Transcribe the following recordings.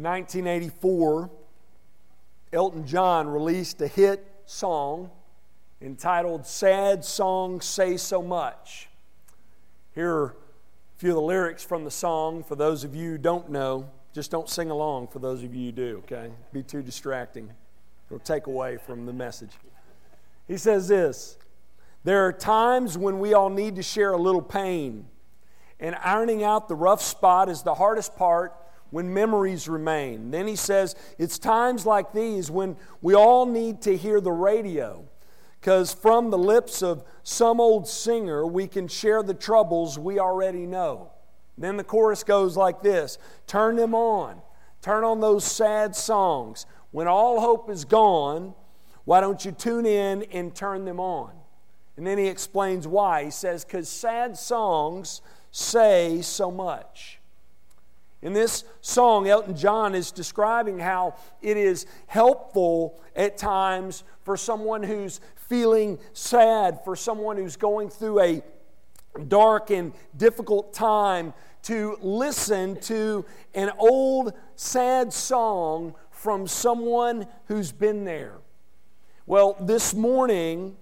In 1984, Elton John released a hit song entitled Sad Songs Say So Much. Here are a few of the lyrics from the song. For those of you who don't know, just don't sing along for those of you who do, okay? Be too distracting. It'll take away from the message. He says this There are times when we all need to share a little pain, and ironing out the rough spot is the hardest part when memories remain. Then he says, It's times like these when we all need to hear the radio, because from the lips of some old singer, we can share the troubles we already know. Then the chorus goes like this Turn them on. Turn on those sad songs. When all hope is gone, why don't you tune in and turn them on? And then he explains why. He says, Because sad songs say so much. In this song, Elton John is describing how it is helpful at times for someone who's feeling sad, for someone who's going through a dark and difficult time, to listen to an old sad song from someone who's been there. Well, this morning,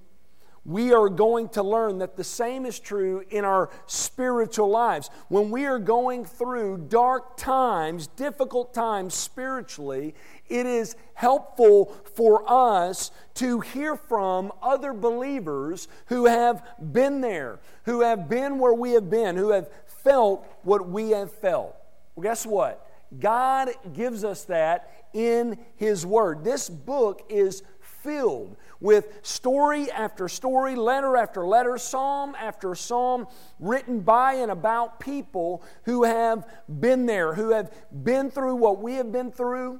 we are going to learn that the same is true in our spiritual lives. When we are going through dark times, difficult times spiritually, it is helpful for us to hear from other believers who have been there, who have been where we have been, who have felt what we have felt. Well, guess what? God gives us that in His Word. This book is filled with story after story, letter after letter, psalm after psalm, written by and about people who have been there, who have been through what we have been through.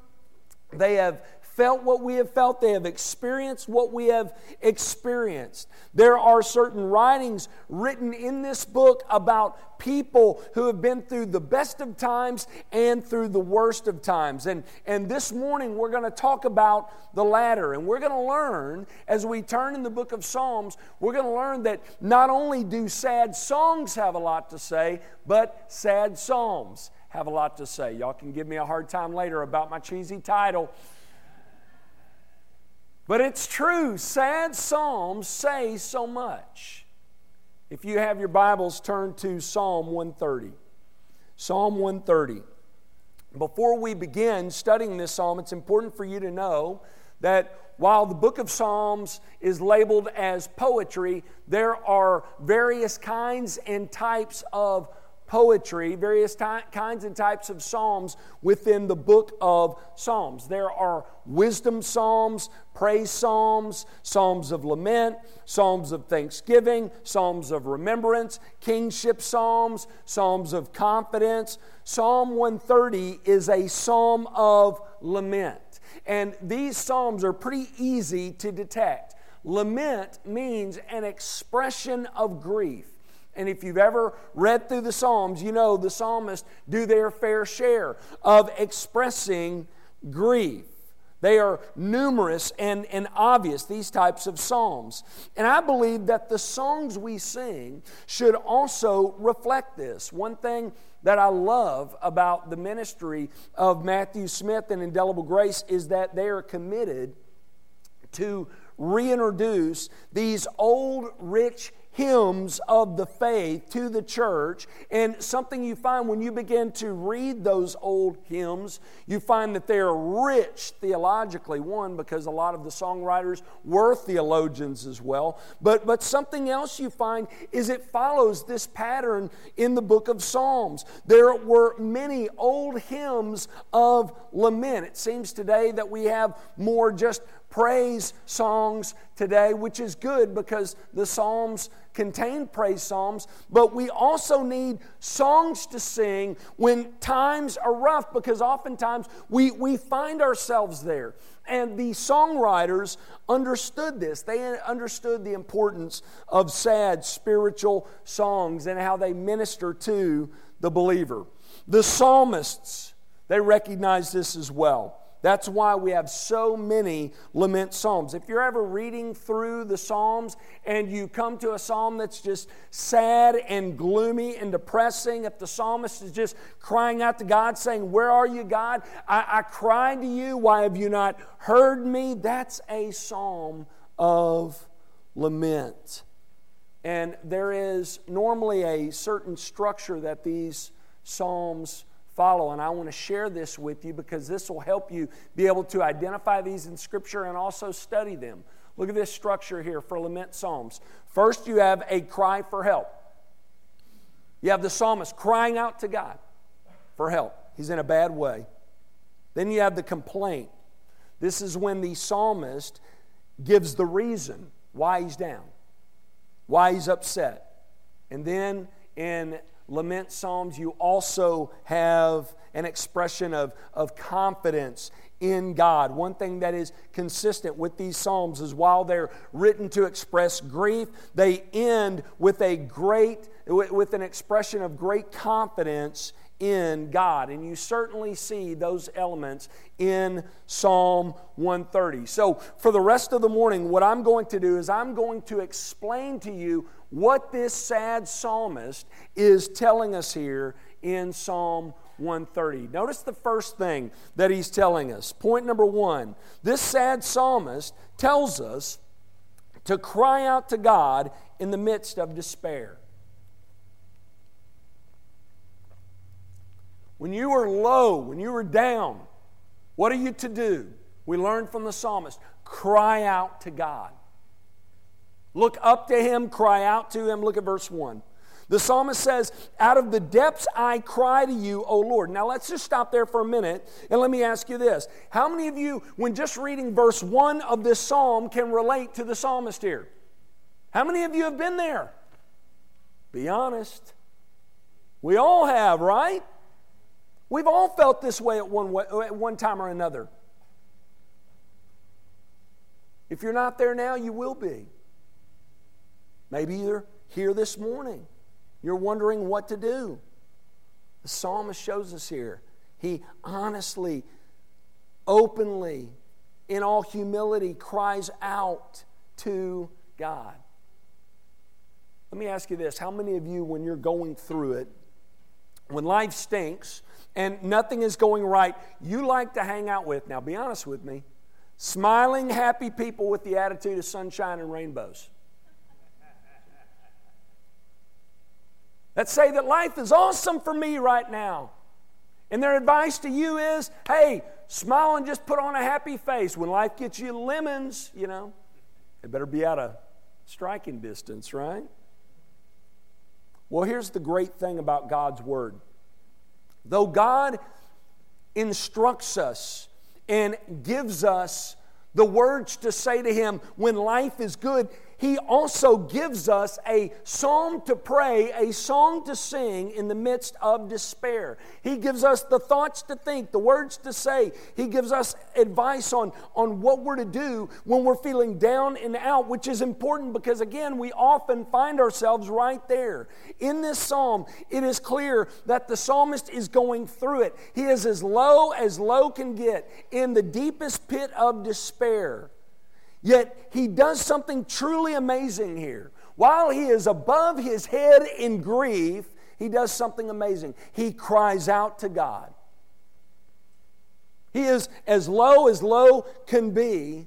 They have felt what we have felt, they have experienced what we have experienced. There are certain writings written in this book about people who have been through the best of times and through the worst of times. And, and this morning we're going to talk about the latter. And we're going to learn, as we turn in the book of Psalms, we're going to learn that not only do sad songs have a lot to say, but sad psalms have a lot to say. Y'all can give me a hard time later about my cheesy title. But it's true, sad Psalms say so much. If you have your Bibles, turn to Psalm 130. Psalm 130. Before we begin studying this psalm, it's important for you to know that while the book of Psalms is labeled as poetry, there are various kinds and types of poetry, various ty- kinds and types of psalms within the book of Psalms. There are wisdom psalms, praise psalms, psalms of lament, psalms of thanksgiving, psalms of remembrance, kingship psalms, psalms of confidence. Psalm 130 is a psalm of lament. And these psalms are pretty easy to detect. Lament means an expression of grief. And if you've ever read through the Psalms, you know the psalmists do their fair share of expressing grief. They are numerous and, and obvious, these types of psalms. And I believe that the songs we sing should also reflect this. One thing that I love about the ministry of Matthew Smith and Indelible Grace is that they are committed to reintroduce these old, rich hymns of the faith to the church. And something you find when you begin to read those old hymns, you find that they are rich theologically. One, because a lot of the songwriters were theologians as well. But, but something else you find is it follows this pattern in the book of Psalms. There were many old hymns of lament. It seems today that we have more just praise songs today, which is good because the Psalms contain praise psalms, but we also need songs to sing when times are rough because oftentimes we, we find ourselves there. And the songwriters understood this. They understood the importance of sad spiritual songs and how they minister to the believer. The psalmists, they recognized this as well. That's why we have so many lament psalms. If you're ever reading through the psalms and you come to a psalm that's just sad and gloomy and depressing, if the psalmist is just crying out to God, saying, Where are you, God? I, I cried to you. Why have you not heard me? That's a psalm of lament. And there is normally a certain structure that these psalms follow. And I want to share this with you because this will help you be able to identify these in Scripture and also study them. Look at this structure here for lament psalms. First, you have a cry for help. You have the psalmist crying out to God for help. He's in a bad way. Then you have the complaint. This is when the psalmist gives the reason why he's down, why he's upset. And then in lament psalms, you also have an expression of, of confidence in God. One thing that is consistent with these psalms is while they're written to express grief, they end with a great with an expression of great confidence in God. And you certainly see those elements in Psalm 130. So, for the rest of the morning, what I'm going to do is I'm going to explain to you what this sad psalmist is telling us here in Psalm 130. Notice the first thing that he's telling us. Point number one this sad psalmist tells us to cry out to God in the midst of despair. When you are low, when you are down, what are you to do? We learn from the psalmist cry out to God. Look up to him, cry out to him. Look at verse 1. The psalmist says, Out of the depths I cry to you, O Lord. Now let's just stop there for a minute and let me ask you this. How many of you, when just reading verse 1 of this psalm, can relate to the psalmist here? How many of you have been there? Be honest. We all have, right? We've all felt this way at one, way, at one time or another. If you're not there now, you will be. Maybe you're here this morning. You're wondering what to do. The psalmist shows us here. He honestly, openly, in all humility, cries out to God. Let me ask you this How many of you, when you're going through it, when life stinks and nothing is going right, you like to hang out with, now be honest with me, smiling, happy people with the attitude of sunshine and rainbows? that say that life is awesome for me right now. And their advice to you is hey, smile and just put on a happy face. When life gets you lemons, you know, it better be out of striking distance, right? Well, here's the great thing about God's Word. Though God instructs us and gives us the words to say to Him when life is good, he also gives us a psalm to pray, a song to sing in the midst of despair. He gives us the thoughts to think, the words to say. He gives us advice on, on what we're to do when we're feeling down and out, which is important because, again, we often find ourselves right there. In this psalm, it is clear that the psalmist is going through it. He is as low as low can get in the deepest pit of despair. Yet he does something truly amazing here. While he is above his head in grief, he does something amazing. He cries out to God. He is as low as low can be,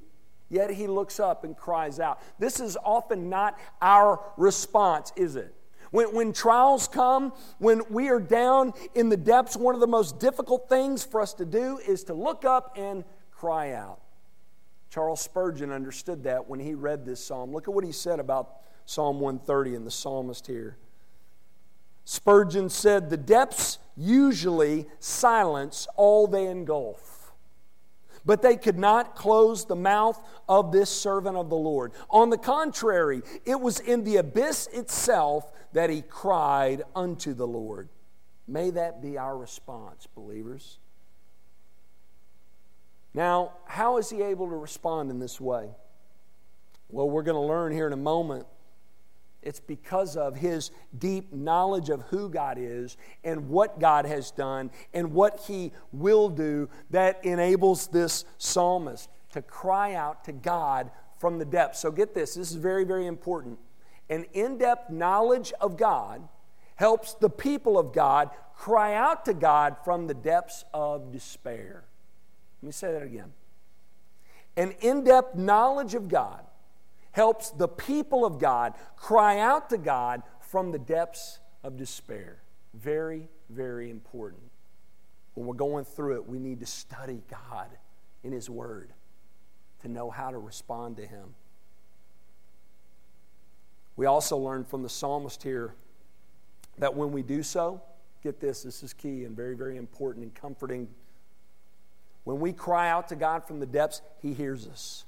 yet he looks up and cries out. This is often not our response, is it? When, when trials come, when we are down in the depths, one of the most difficult things for us to do is to look up and cry out. Charles Spurgeon understood that when he read this psalm. Look at what he said about Psalm 130 and the psalmist here. Spurgeon said, The depths usually silence all they engulf. But they could not close the mouth of this servant of the Lord. On the contrary, it was in the abyss itself that he cried unto the Lord. May that be our response, believers. Now, how is he able to respond in this way? Well, we're going to learn here in a moment It's because of his deep knowledge of who God is and what God has done and what he will do that enables this psalmist to cry out to God from the depths. So get this, this is very, very important. An in depth knowledge of God helps the people of God cry out to God from the depths of despair. Let me say that again. An in depth knowledge of God helps the people of God cry out to God from the depths of despair. Very, very important. When we're going through it, we need to study God in His Word to know how to respond to Him. We also learn from the psalmist here that when we do so, get this, this is key and very, very important and comforting. When we cry out to God from the depths, He hears us.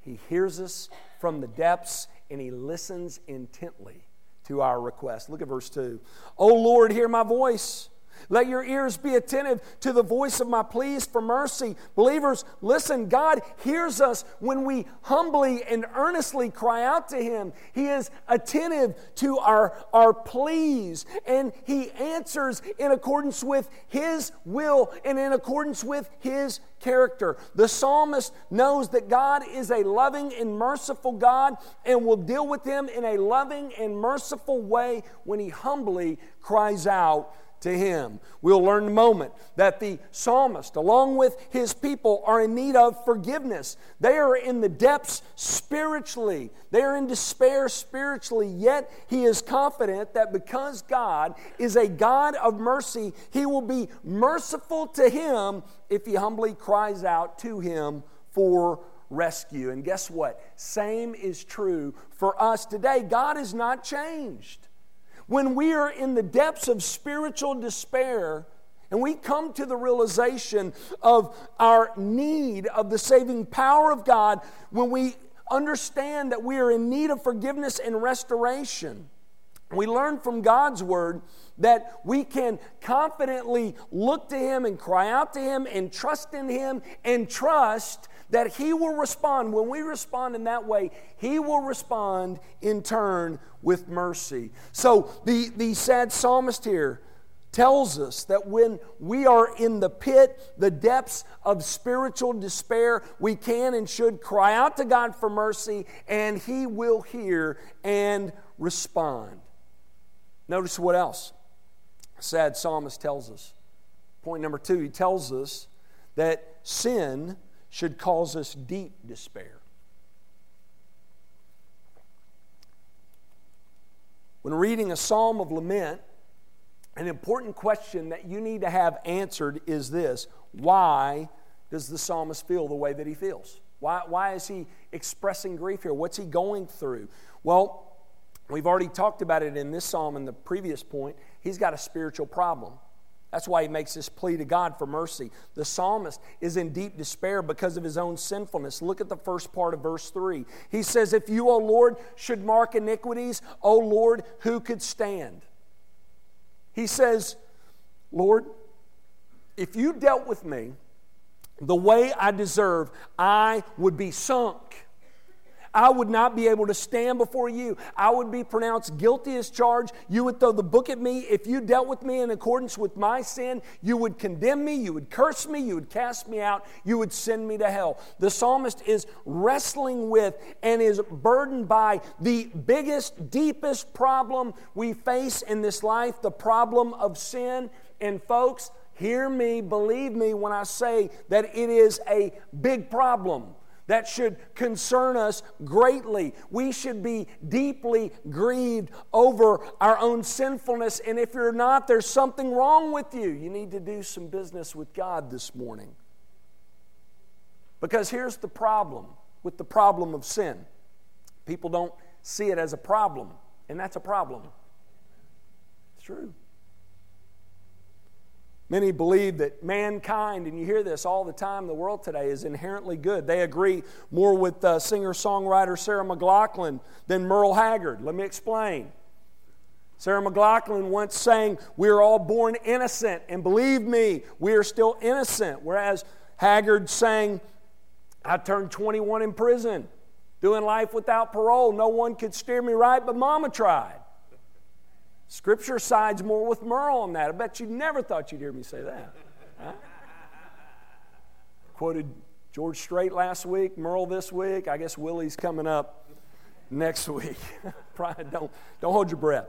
He hears us from the depths and He listens intently to our request. Look at verse 2. O Lord, hear my voice. Let your ears be attentive to the voice of my pleas for mercy. Believers, listen, God hears us when we humbly and earnestly cry out to Him. He is attentive to our, our pleas, and He answers in accordance with His will and in accordance with His character. The psalmist knows that God is a loving and merciful God and will deal with him in a loving and merciful way when he humbly cries out to him. We'll learn in a moment that the psalmist, along with his people, are in need of forgiveness. They are in the depths spiritually, they are in despair spiritually, yet he is confident that because God is a God of mercy, he will be merciful to him if he humbly cries out to him for rescue. And guess what? Same is true for us today. God is not changed. When we are in the depths of spiritual despair, and we come to the realization of our need of the saving power of God, when we understand that we are in need of forgiveness and restoration, we learn from God's word that we can confidently look to Him and cry out to Him and trust in Him and trust that He will respond. When we respond in that way, He will respond in turn with mercy. So the, the sad psalmist here tells us that when we are in the pit, the depths of spiritual despair, we can and should cry out to God for mercy, and He will hear and respond. Notice what else? Sad psalmist tells us. Point number two, he tells us that sin should cause us deep despair. When reading a psalm of lament, an important question that you need to have answered is this Why does the psalmist feel the way that he feels? Why, why is he expressing grief here? What's he going through? Well, we've already talked about it in this psalm in the previous point. He's got a spiritual problem. That's why he makes this plea to God for mercy. The psalmist is in deep despair because of his own sinfulness. Look at the first part of verse 3. He says, If you, O Lord, should mark iniquities, O Lord, who could stand? He says, Lord, if you dealt with me the way I deserve, I would be sunk. I would not be able to stand before you. I would be pronounced guilty as charged. You would throw the book at me. If you dealt with me in accordance with my sin, you would condemn me, you would curse me, you would cast me out, you would send me to hell. The psalmist is wrestling with and is burdened by the biggest, deepest problem we face in this life the problem of sin. And folks, hear me, believe me when I say that it is a big problem that should concern us greatly. We should be deeply grieved over our own sinfulness. And if you're not, there's something wrong with you. You need to do some business with God this morning. Because here's the problem with the problem of sin people don't see it as a problem, and that's a problem. It's true. Many believe that mankind, and you hear this all the time the world today, is inherently good. They agree more with uh, singer songwriter Sarah McLachlan than Merle Haggard. Let me explain. Sarah McLachlan once sang, We are all born innocent, and believe me, we are still innocent. Whereas Haggard sang, I turned 21 in prison. Doing life without parole. No one could steer me right, but mama tried. Scripture sides more with Merle on that. I bet you never thought you'd hear me say that. Huh? Quoted George Strait last week, Merle this week. I guess Willie's coming up next week. Don't, don't hold your breath.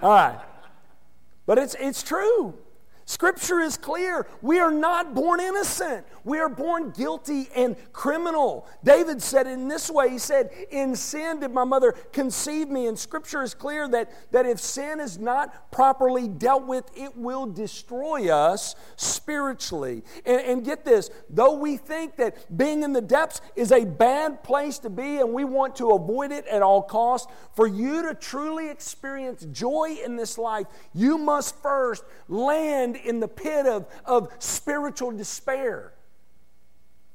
All right. But it's, it's true. Scripture is clear. We are not born innocent. We are born guilty and criminal. David said it in this way He said, In sin did my mother conceive me. And Scripture is clear that, that if sin is not properly dealt with, it will destroy us spiritually. And, and get this though we think that being in the depths is a bad place to be and we want to avoid it at all costs, for you to truly experience joy in this life, you must first land in the pit of, of spiritual despair.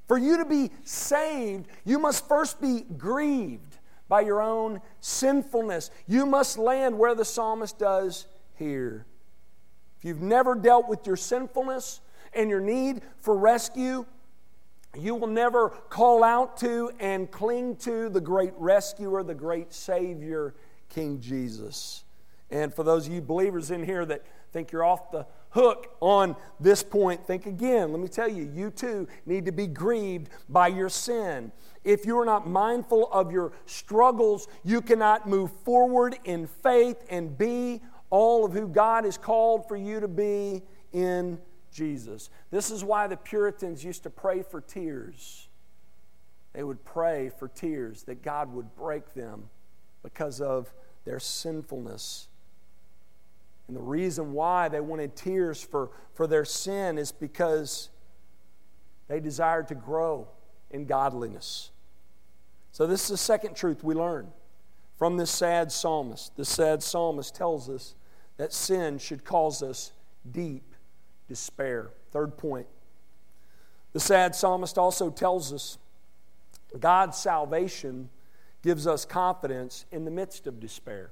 For you to be saved, you must first be grieved by your own sinfulness. You must land where the psalmist does here. If you've never dealt with your sinfulness and your need for rescue, you will never call out to and cling to the great rescuer, the great Savior, King Jesus. And for those of you believers in here that think you're off the hook on this point, think again. Let me tell you, you too need to be grieved by your sin. If you are not mindful of your struggles, you cannot move forward in faith and be all of who God has called for you to be in Jesus. This is why the Puritans used to pray for tears. They would pray for tears that God would break them because of their sinfulness and the reason why they wanted tears for, for their sin is because they desired to grow in godliness. So, this is the second truth we learn from this sad psalmist. The sad psalmist tells us that sin should cause us deep despair. Third point. The sad psalmist also tells us God's salvation gives us confidence in the midst of despair.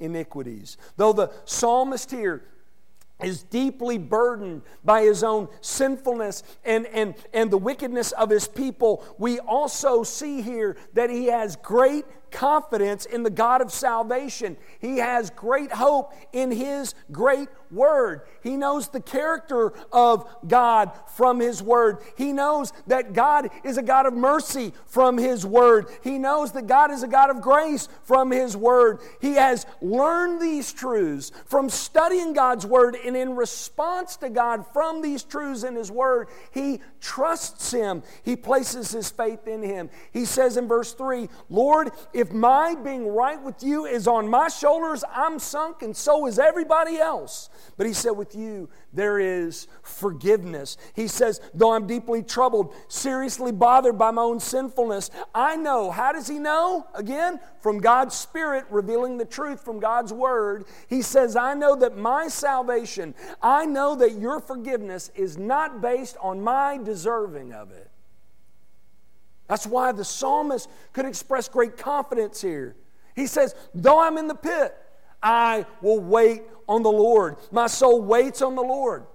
iniquities. Though the psalmist here is deeply burdened by his own sinfulness and, and, and the wickedness of his people, we also see here that he has great confidence in the God of salvation. He has great hope in His great Word. He knows the character of God from His Word. He knows that God is a God of mercy from His Word. He knows that God is a God of grace from His Word. He has learned these truths from studying God's Word, and in response to God from these truths in His Word, he trusts Him. He places his faith in Him. He says in verse 3 Lord, if my being right with you is on my shoulders, I'm sunk, and so is everybody else. But he said, With you, there is forgiveness. He says, Though I'm deeply troubled, seriously bothered by my own sinfulness, I know. How does he know? Again, from God's Spirit revealing the truth from God's Word. He says, I know that my salvation, I know that your forgiveness is not based on my deserving of it. That's why the psalmist could express great confidence here. He says, Though I'm in the pit, I will wait on the Lord. My soul waits on the Lord.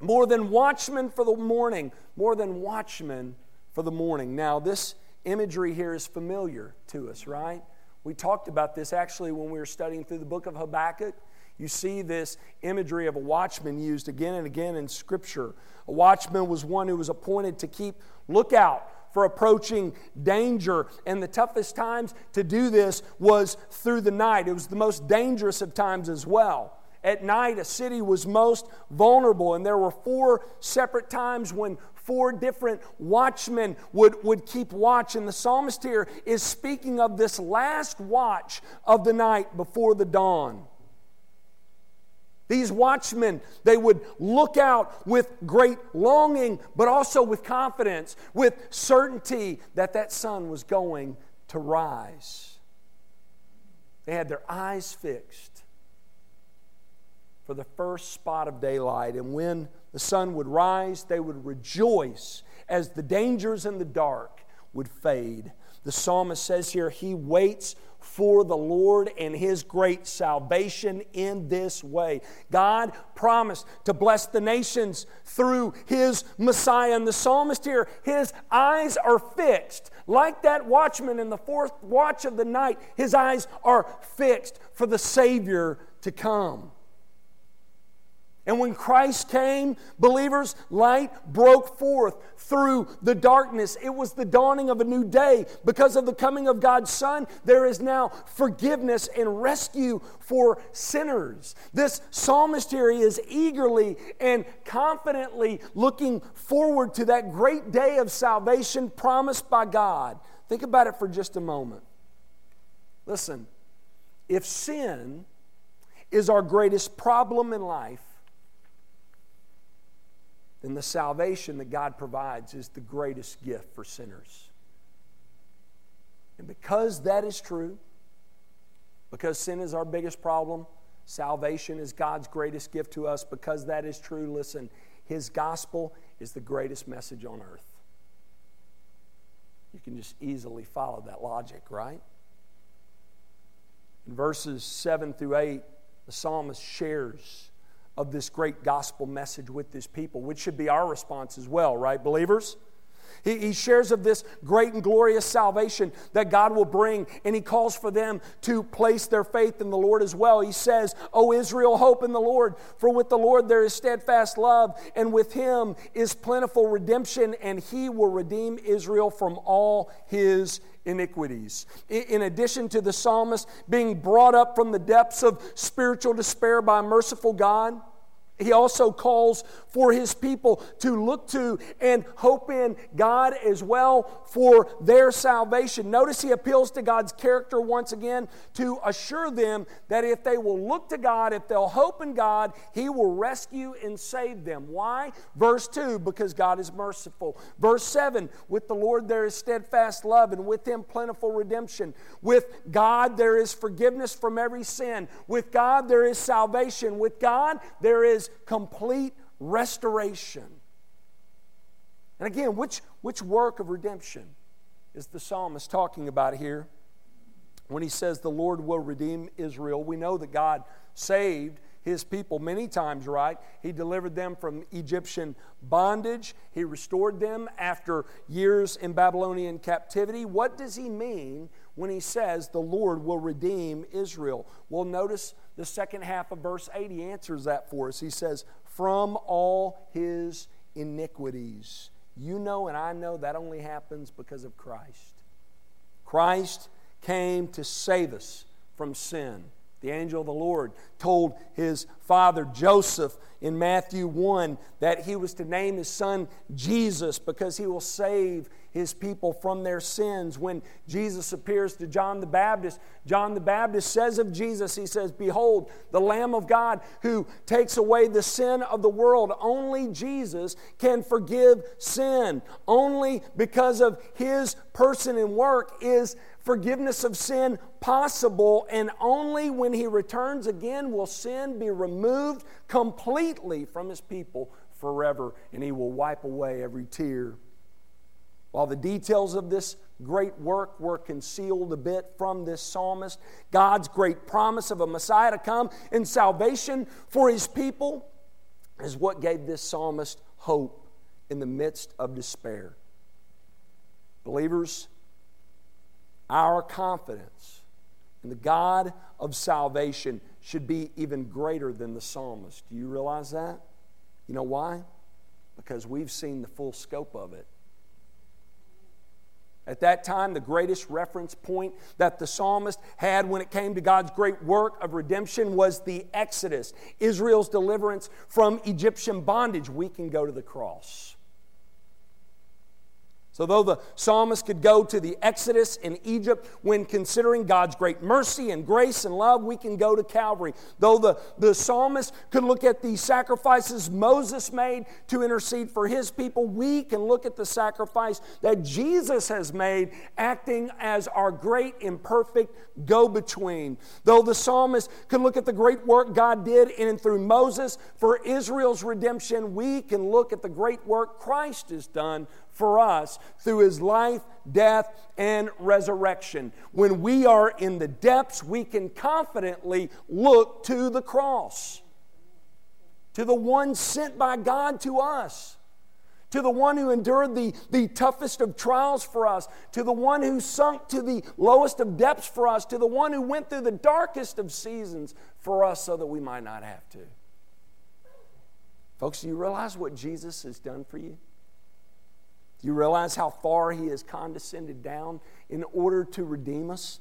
More than watchmen for the morning, more than watchmen for the morning. Now, this imagery here is familiar to us, right? We talked about this actually when we were studying through the book of Habakkuk. You see this imagery of a watchman used again and again in Scripture. A watchman was one who was appointed to keep lookout for approaching danger. And the toughest times to do this was through the night. It was the most dangerous of times as well. At night, a city was most vulnerable, and there were four separate times when four different watchmen would, would keep watch. And the psalmist here is speaking of this last watch of the night before the dawn. These watchmen, they would look out with great longing, but also with confidence, with certainty that that sun was going to rise. They had their eyes fixed for the first spot of daylight. And when the sun would rise, they would rejoice as the dangers in the dark would fade. The psalmist says here, He waits for the Lord and His great salvation in this way. God promised to bless the nations through His Messiah. And the psalmist here, his eyes are fixed. Like that watchman in the fourth watch of the night, his eyes are fixed for the Savior to come. And when Christ came, believers, light broke forth through the darkness. It was the dawning of a new day. Because of the coming of God's Son, there is now forgiveness and rescue for sinners. This psalmist here is eagerly and confidently looking forward to that great day of salvation promised by God. Think about it for just a moment. Listen, if sin is our greatest problem in life, then the salvation that God provides is the greatest gift for sinners. And because that is true, because sin is our biggest problem, salvation is God's greatest gift to us. Because that is true, listen, His gospel is the greatest message on earth. You can just easily follow that logic, right? In verses 7 through 8, the psalmist shares of this great gospel message with this people, which should be our response as well, right, believers? He, he, shares of this great and glorious salvation that God will bring, and he calls for them to place their faith in the Lord as well. He says, O Israel, hope in the Lord, for with the Lord there is steadfast love, and with him is plentiful redemption, and he will redeem Israel from all his iniquities. In addition to the psalmist being brought up from the depths of spiritual despair by a merciful God, he also calls for his people to look to and hope in God as well for their salvation. Notice he appeals to God's character once again to assure them that if they will look to God, if they'll hope in God, he will rescue and save them. Why? Verse 2 because God is merciful. Verse 7 with the Lord there is steadfast love, and with him plentiful redemption. With God there is forgiveness from every sin. With God there is salvation. With God there is complete restoration. And again, which, which work of redemption is the psalmist talking about here? When he says the Lord will redeem Israel, we know that God saved his people many times, right? He delivered them from Egyptian bondage. He restored them after years in Babylonian captivity. What does he mean when he says the Lord will redeem Israel? Well, notice the second half of verse 8, he answers that for us. He says, From all his iniquities. You know, and I know that only happens because of Christ. Christ came to save us from sin. The angel of the Lord told his father Joseph in Matthew 1 that he was to name his son Jesus because he will save his people from their sins. When Jesus appears to John the Baptist, John the Baptist says of Jesus, he says, Behold, the Lamb of God who takes away the sin of the world. Only Jesus can forgive sin. Only because of his person and work is forgiveness of sin possible, and only when he returns again will sin be removed completely from his people forever, and he will wipe away every tear. While the details of this great work were concealed a bit from this psalmist, God's great promise of a Messiah to come and salvation for his people is what gave this psalmist hope in the midst of despair. Believers, our confidence in the God of salvation should be even greater than the psalmist. Do you realize that? You know why? Because we've seen the full scope of it. At that time, the greatest reference point that the psalmist had when it came to God's great work of redemption was the Exodus, Israel's deliverance from Egyptian bondage. We can go to the cross. So, though the psalmist could go to the Exodus in Egypt when considering God's great mercy and grace and love, we can go to Calvary. Though the, the psalmist could look at the sacrifices Moses made to intercede for his people, we can look at the sacrifice that Jesus has made, acting as our great imperfect go between. Though the psalmist could look at the great work God did in and through Moses for Israel's redemption, we can look at the great work Christ has done for us through his life, death, and resurrection. When we are in the depths, we can confidently look to the cross, to the one sent by God to us. To the one who endured the, the toughest of trials for us, to the one who sunk to the lowest of depths for us, to the one who went through the darkest of seasons for us so that we might not have to. Folks, do you realize what Jesus has done for you? You realize how far He has condescended down in order to redeem us?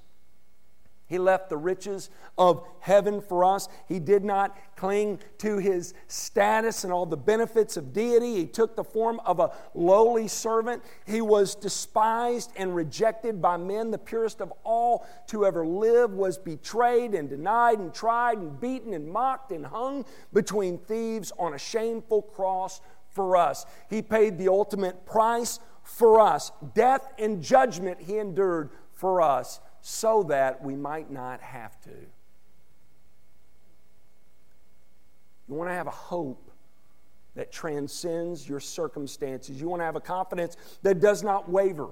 He left the riches of heaven for us. He did not cling to his status and all the benefits of deity. He took the form of a lowly servant. He was despised and rejected by men. The purest of all to ever live was betrayed and denied and tried and beaten and mocked and hung between thieves on a shameful cross for us. He paid the ultimate price for us. Death and judgment he endured for us so that we might not have to. You want to have a hope that transcends your circumstances. You want to have a confidence that does not waver.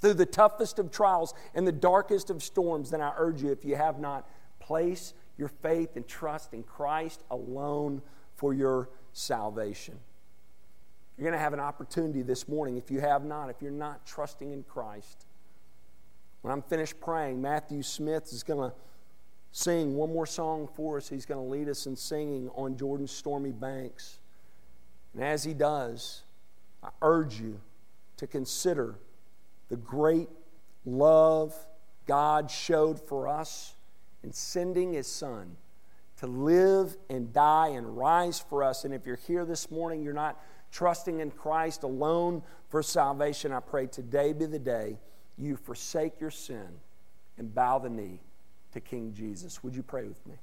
Through the toughest of trials and the darkest of storms, then I urge you, if you have not, place your faith and trust in Christ alone for your salvation. You're going to have an opportunity this morning if you have not, if you're not trusting in Christ. When I'm finished praying, Matthew Smith is going to sing one more song for us. He's going to lead us in singing on Jordan's stormy banks. And as he does, I urge you to consider the great love God showed for us in sending his son to live and die and rise for us. And if you're here this morning, you're not trusting in Christ alone for salvation, I pray today be the day you forsake your sin and bow the knee to King Jesus. Would you pray with me?